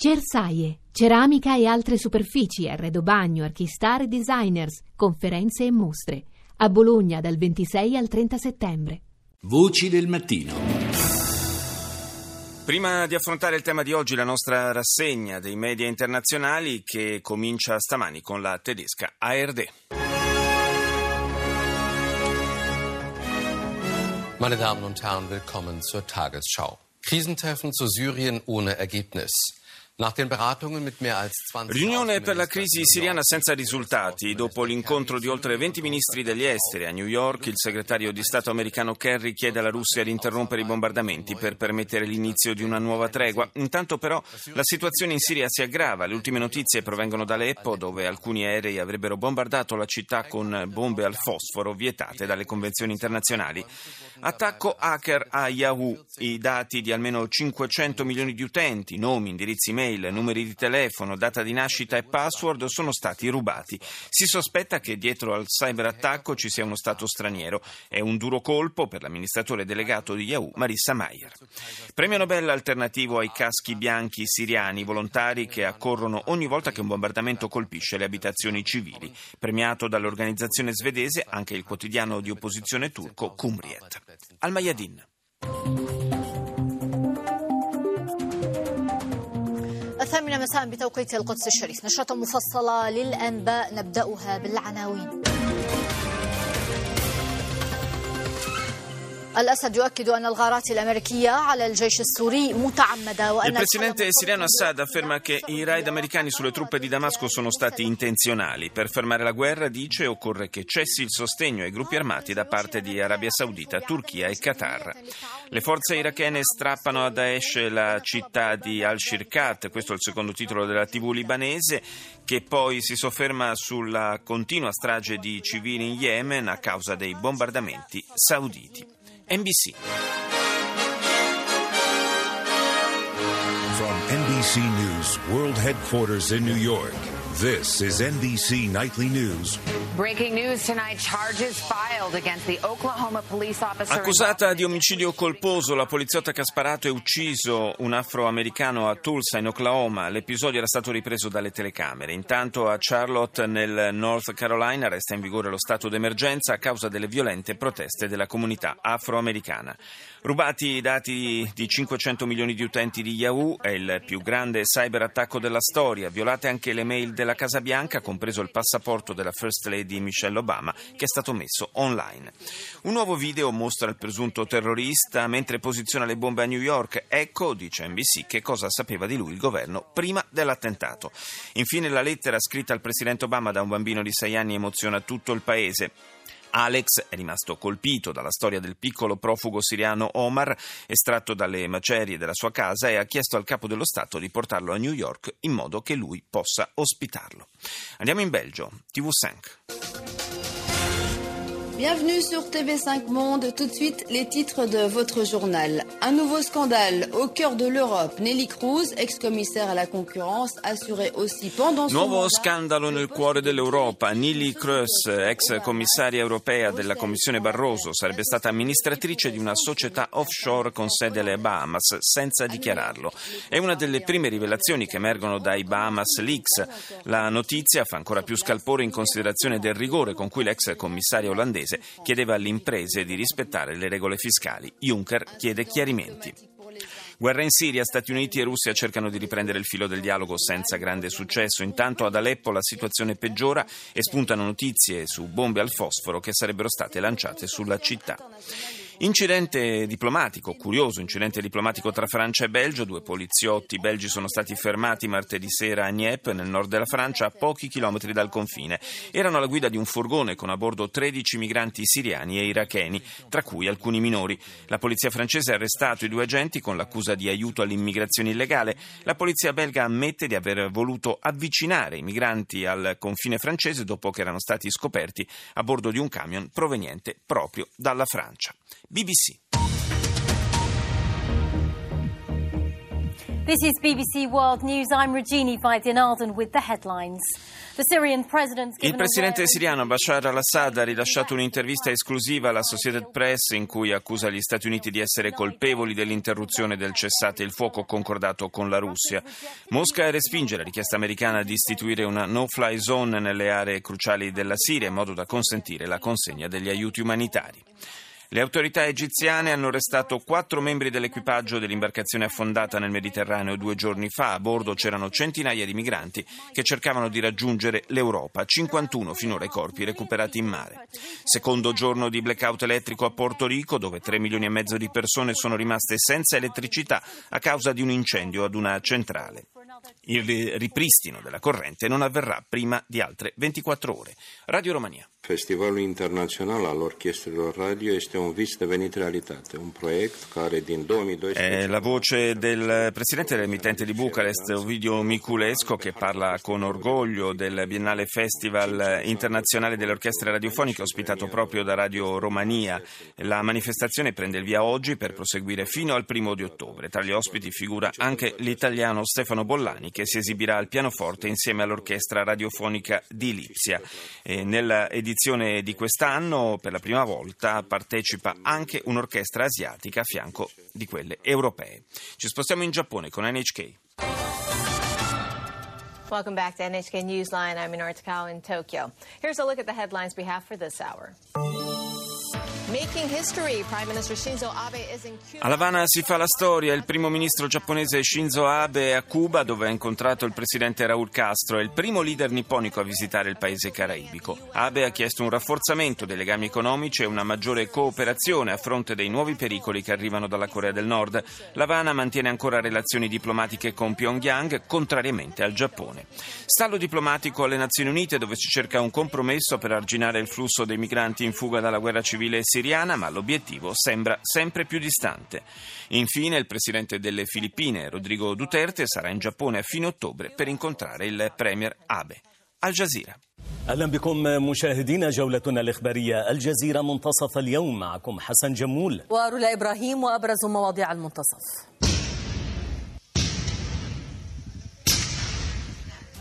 Cersaie, ceramica e altre superfici, arredo bagno, archistar e designers, conferenze e mostre. A Bologna dal 26 al 30 settembre. Voci del mattino. Prima di affrontare il tema di oggi, la nostra rassegna dei media internazionali che comincia stamani con la tedesca ARD. Meine Damen und Herren, willkommen zur Tagesschau. Krisentreffen zu Syrien ohne Ergebnis. Riunione per la crisi siriana senza risultati. Dopo l'incontro di oltre 20 ministri degli esteri a New York, il segretario di Stato americano Kerry chiede alla Russia di interrompere i bombardamenti per permettere l'inizio di una nuova tregua. Intanto però la situazione in Siria si aggrava. Le ultime notizie provengono da Aleppo, dove alcuni aerei avrebbero bombardato la città con bombe al fosforo vietate dalle convenzioni internazionali. Attacco hacker a Yahoo. I dati di almeno 500 milioni di utenti, nomi, indirizzi mail, email, numeri di telefono, data di nascita e password sono stati rubati. Si sospetta che dietro al cyberattacco ci sia uno Stato straniero. È un duro colpo per l'amministratore delegato di Yahoo, Marissa Mayer. Premio Nobel alternativo ai caschi bianchi siriani, volontari che accorrono ogni volta che un bombardamento colpisce le abitazioni civili. Premiato dall'organizzazione svedese anche il quotidiano di opposizione turco Cumriet. Al Mayadin. الثامنة مساء بتوقيت القدس الشريف. نشرة مفصلة للأنباء نبدأها بالعناوين. الأسد يؤكد أن الغارات الأمريكية على الجيش السوري متعمدة وأن Il presidente siriano Assad afferma che i raid americani sulle truppe di Damasco sono stati intenzionali. Per fermare la guerra, dice, occorre che cessi il sostegno ai gruppi armati da parte di Arabia Saudita, Turchia e Qatar. Le forze irachene strappano a Daesh la città di Al-Shirkat, questo è il secondo titolo della TV libanese, che poi si sofferma sulla continua strage di civili in Yemen a causa dei bombardamenti sauditi. NBC. From NBC News World Headquarters in New York, this is NBC Nightly News. Breaking news tonight charges filed against the Oklahoma police officer. Accusata di omicidio colposo, la poliziotta che ha sparato e ucciso un afroamericano a Tulsa, in Oklahoma. L'episodio era stato ripreso dalle telecamere. Intanto a Charlotte, nel North Carolina, resta in vigore lo stato d'emergenza a causa delle violente proteste della comunità afroamericana. Rubati i dati di 500 milioni di utenti di Yahoo, è il più grande cyberattacco della storia. Violate anche le mail della Casa Bianca, compreso il passaporto della First Lady Michelle Obama che è stato messo online. Un nuovo video mostra il presunto terrorista mentre posiziona le bombe a New York. Ecco, dice NBC, che cosa sapeva di lui il governo prima dell'attentato. Infine la lettera scritta al presidente Obama da un bambino di 6 anni emoziona tutto il paese. Alex è rimasto colpito dalla storia del piccolo profugo siriano Omar, estratto dalle macerie della sua casa, e ha chiesto al capo dello Stato di portarlo a New York in modo che lui possa ospitarlo. Andiamo in Belgio, TV5. Bienvenue sur TV5 Monde. Tout de suite, les titres de votre journal. Un nouveau scandale au cœur de l'Europe. Nelly Cruz, ex-commissaire à la concurrence, assurait aussi pendant son Nuovo mandat... scandalo nel cuore dell'Europa. Nelly Cruz, ex commissaria europea della Commissione Barroso, sarebbe stata amministratrice di una società offshore con sede alle Bahamas, senza dichiararlo. È una delle prime rivelazioni che emergono dai Bahamas Leaks. La notizia fa ancora più scalpore in considerazione del rigore con cui l'ex commissaria olandese chiedeva alle imprese di rispettare le regole fiscali. Juncker chiede chiarimenti. Guerra in Siria, Stati Uniti e Russia cercano di riprendere il filo del dialogo senza grande successo. Intanto ad Aleppo la situazione peggiora e spuntano notizie su bombe al fosforo che sarebbero state lanciate sulla città. Incidente diplomatico, curioso incidente diplomatico tra Francia e Belgio. Due poliziotti belgi sono stati fermati martedì sera a Nieppe, nel nord della Francia, a pochi chilometri dal confine. Erano alla guida di un furgone con a bordo 13 migranti siriani e iracheni, tra cui alcuni minori. La polizia francese ha arrestato i due agenti con l'accusa di aiuto all'immigrazione illegale. La polizia belga ammette di aver voluto avvicinare i migranti al confine francese dopo che erano stati scoperti a bordo di un camion proveniente proprio dalla Francia. BBC. This is BBC World News. I'm Regini Vaidyanathan with the headlines. Il presidente siriano Bashar al-Assad ha rilasciato un'intervista esclusiva alla Associated Press in cui accusa gli Stati Uniti di essere colpevoli dell'interruzione del cessate il fuoco concordato con la Russia. Mosca respinge la richiesta americana di istituire una no-fly zone nelle aree cruciali della Siria in modo da consentire la consegna degli aiuti umanitari. Le autorità egiziane hanno arrestato quattro membri dell'equipaggio dell'imbarcazione affondata nel Mediterraneo due giorni fa. A bordo c'erano centinaia di migranti che cercavano di raggiungere l'Europa, 51 finora i corpi recuperati in mare. Secondo giorno di blackout elettrico a Porto Rico, dove 3 milioni e mezzo di persone sono rimaste senza elettricità a causa di un incendio ad una centrale. Il ripristino della corrente non avverrà prima di altre 24 ore. Radio Romania. Festivalul Internațional al Orchestrelor Radio este un vis devenit realitate, un proiect care din 2012... È la voce del presidente dell'emittente di Bucarest, Ovidio Miculesco, che parla con orgoglio del Biennale Festival Internazionale delle Orchestre Radiofoniche ospitato proprio da Radio Romania. La manifestazione prende il via oggi per proseguire fino al primo di ottobre. Tra gli ospiti figura anche l'italiano Stefano Bollani che si esibirà al pianoforte insieme all'Orchestra Radiofonica di Lipsia. E nella edizione di quest'anno per la prima volta partecipa anche un'orchestra asiatica a fianco di quelle europee. Ci spostiamo in Giappone con NHK. Welcome back to NHK Newsline. I'm in Takao in Tokyo. Here's a look at the headlines we have for this hour. A Havana si fa la storia. Il primo ministro giapponese Shinzo Abe è a Cuba, dove ha incontrato il presidente Raul Castro. È il primo leader nipponico a visitare il paese caraibico. Abe ha chiesto un rafforzamento dei legami economici e una maggiore cooperazione a fronte dei nuovi pericoli che arrivano dalla Corea del Nord. L'Havana mantiene ancora relazioni diplomatiche con Pyongyang, contrariamente al Giappone. Stallo diplomatico alle Nazioni Unite, dove si cerca un compromesso per arginare il flusso dei migranti in fuga dalla guerra civile siriana siriana, ma l'obiettivo sembra sempre più distante. Infine, il presidente delle Filippine, Rodrigo Duterte, sarà in Giappone a fine ottobre per incontrare il premier Abe. Al Jazeera. أهلا بكم مشاهدينا جولتنا الإخبارية الجزيره منتصف اليوم معكم حسن جمول ورولا إبراهيم وأبرز مواضيع المنتصف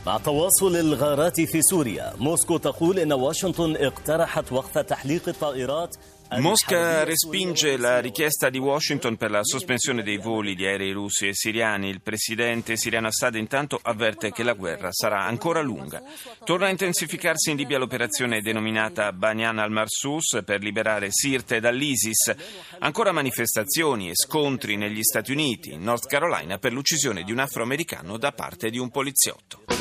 مع تواصل الغارات في سوريا موسكو تقول إن واشنطن اقترحت وقف تحليق الطائرات Mosca respinge la richiesta di Washington per la sospensione dei voli di aerei russi e siriani. Il presidente siriano Assad intanto avverte che la guerra sarà ancora lunga. Torna a intensificarsi in Libia l'operazione denominata Banyan al-Marsus per liberare Sirte dall'ISIS. Ancora manifestazioni e scontri negli Stati Uniti, in North Carolina, per l'uccisione di un afroamericano da parte di un poliziotto.